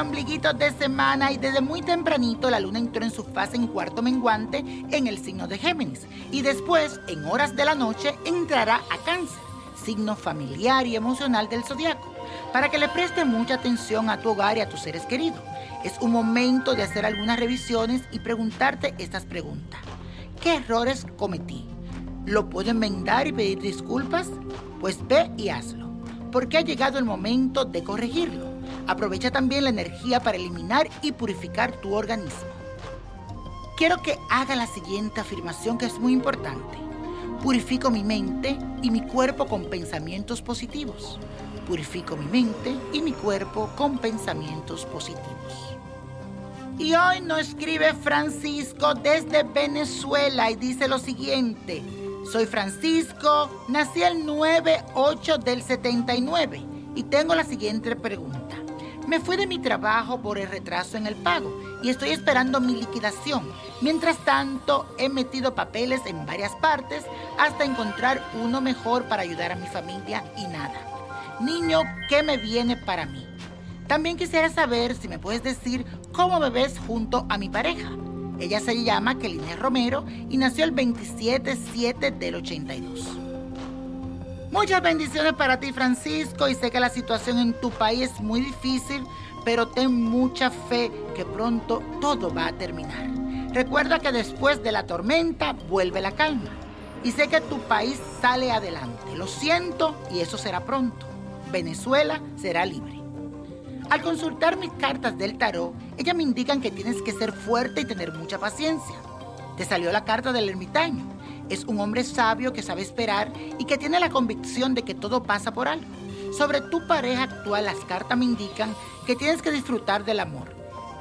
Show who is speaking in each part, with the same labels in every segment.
Speaker 1: ombliguito de semana y desde muy tempranito la luna entró en su fase en cuarto menguante en el signo de Géminis y después, en horas de la noche, entrará a cáncer, signo familiar y emocional del zodiaco, para que le preste mucha atención a tu hogar y a tus seres queridos. Es un momento de hacer algunas revisiones y preguntarte estas preguntas. ¿Qué errores cometí? ¿Lo puedo enmendar y pedir disculpas? Pues ve y hazlo, porque ha llegado el momento de corregirlo. Aprovecha también la energía para eliminar y purificar tu organismo. Quiero que haga la siguiente afirmación que es muy importante. Purifico mi mente y mi cuerpo con pensamientos positivos. Purifico mi mente y mi cuerpo con pensamientos positivos. Y hoy nos escribe Francisco desde Venezuela y dice lo siguiente. Soy Francisco, nací el 9-8 del 79 y tengo la siguiente pregunta. Me fui de mi trabajo por el retraso en el pago y estoy esperando mi liquidación. Mientras tanto, he metido papeles en varias partes hasta encontrar uno mejor para ayudar a mi familia y nada. Niño, ¿qué me viene para mí? También quisiera saber si me puedes decir cómo me ves junto a mi pareja. Ella se llama Kelly Romero y nació el 27-7 del 82. Muchas bendiciones para ti, Francisco, y sé que la situación en tu país es muy difícil, pero ten mucha fe que pronto todo va a terminar. Recuerda que después de la tormenta vuelve la calma. Y sé que tu país sale adelante. Lo siento y eso será pronto. Venezuela será libre. Al consultar mis cartas del tarot, ellas me indican que tienes que ser fuerte y tener mucha paciencia. Te salió la carta del ermitaño es un hombre sabio que sabe esperar y que tiene la convicción de que todo pasa por algo. Sobre tu pareja actual, las cartas me indican que tienes que disfrutar del amor.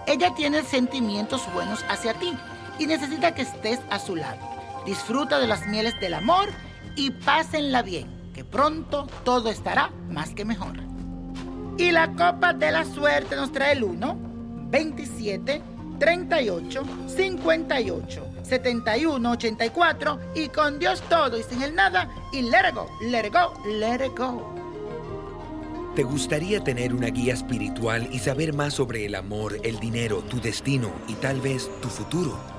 Speaker 1: Ella tiene sentimientos buenos hacia ti y necesita que estés a su lado. Disfruta de las mieles del amor y pásenla bien, que pronto todo estará más que mejor. Y la copa de la suerte nos trae el 1, 27, 38, 58, 71, 84 y con Dios todo y sin el nada y let it go, let it go, let it go.
Speaker 2: ¿Te gustaría tener una guía espiritual y saber más sobre el amor, el dinero, tu destino y tal vez tu futuro?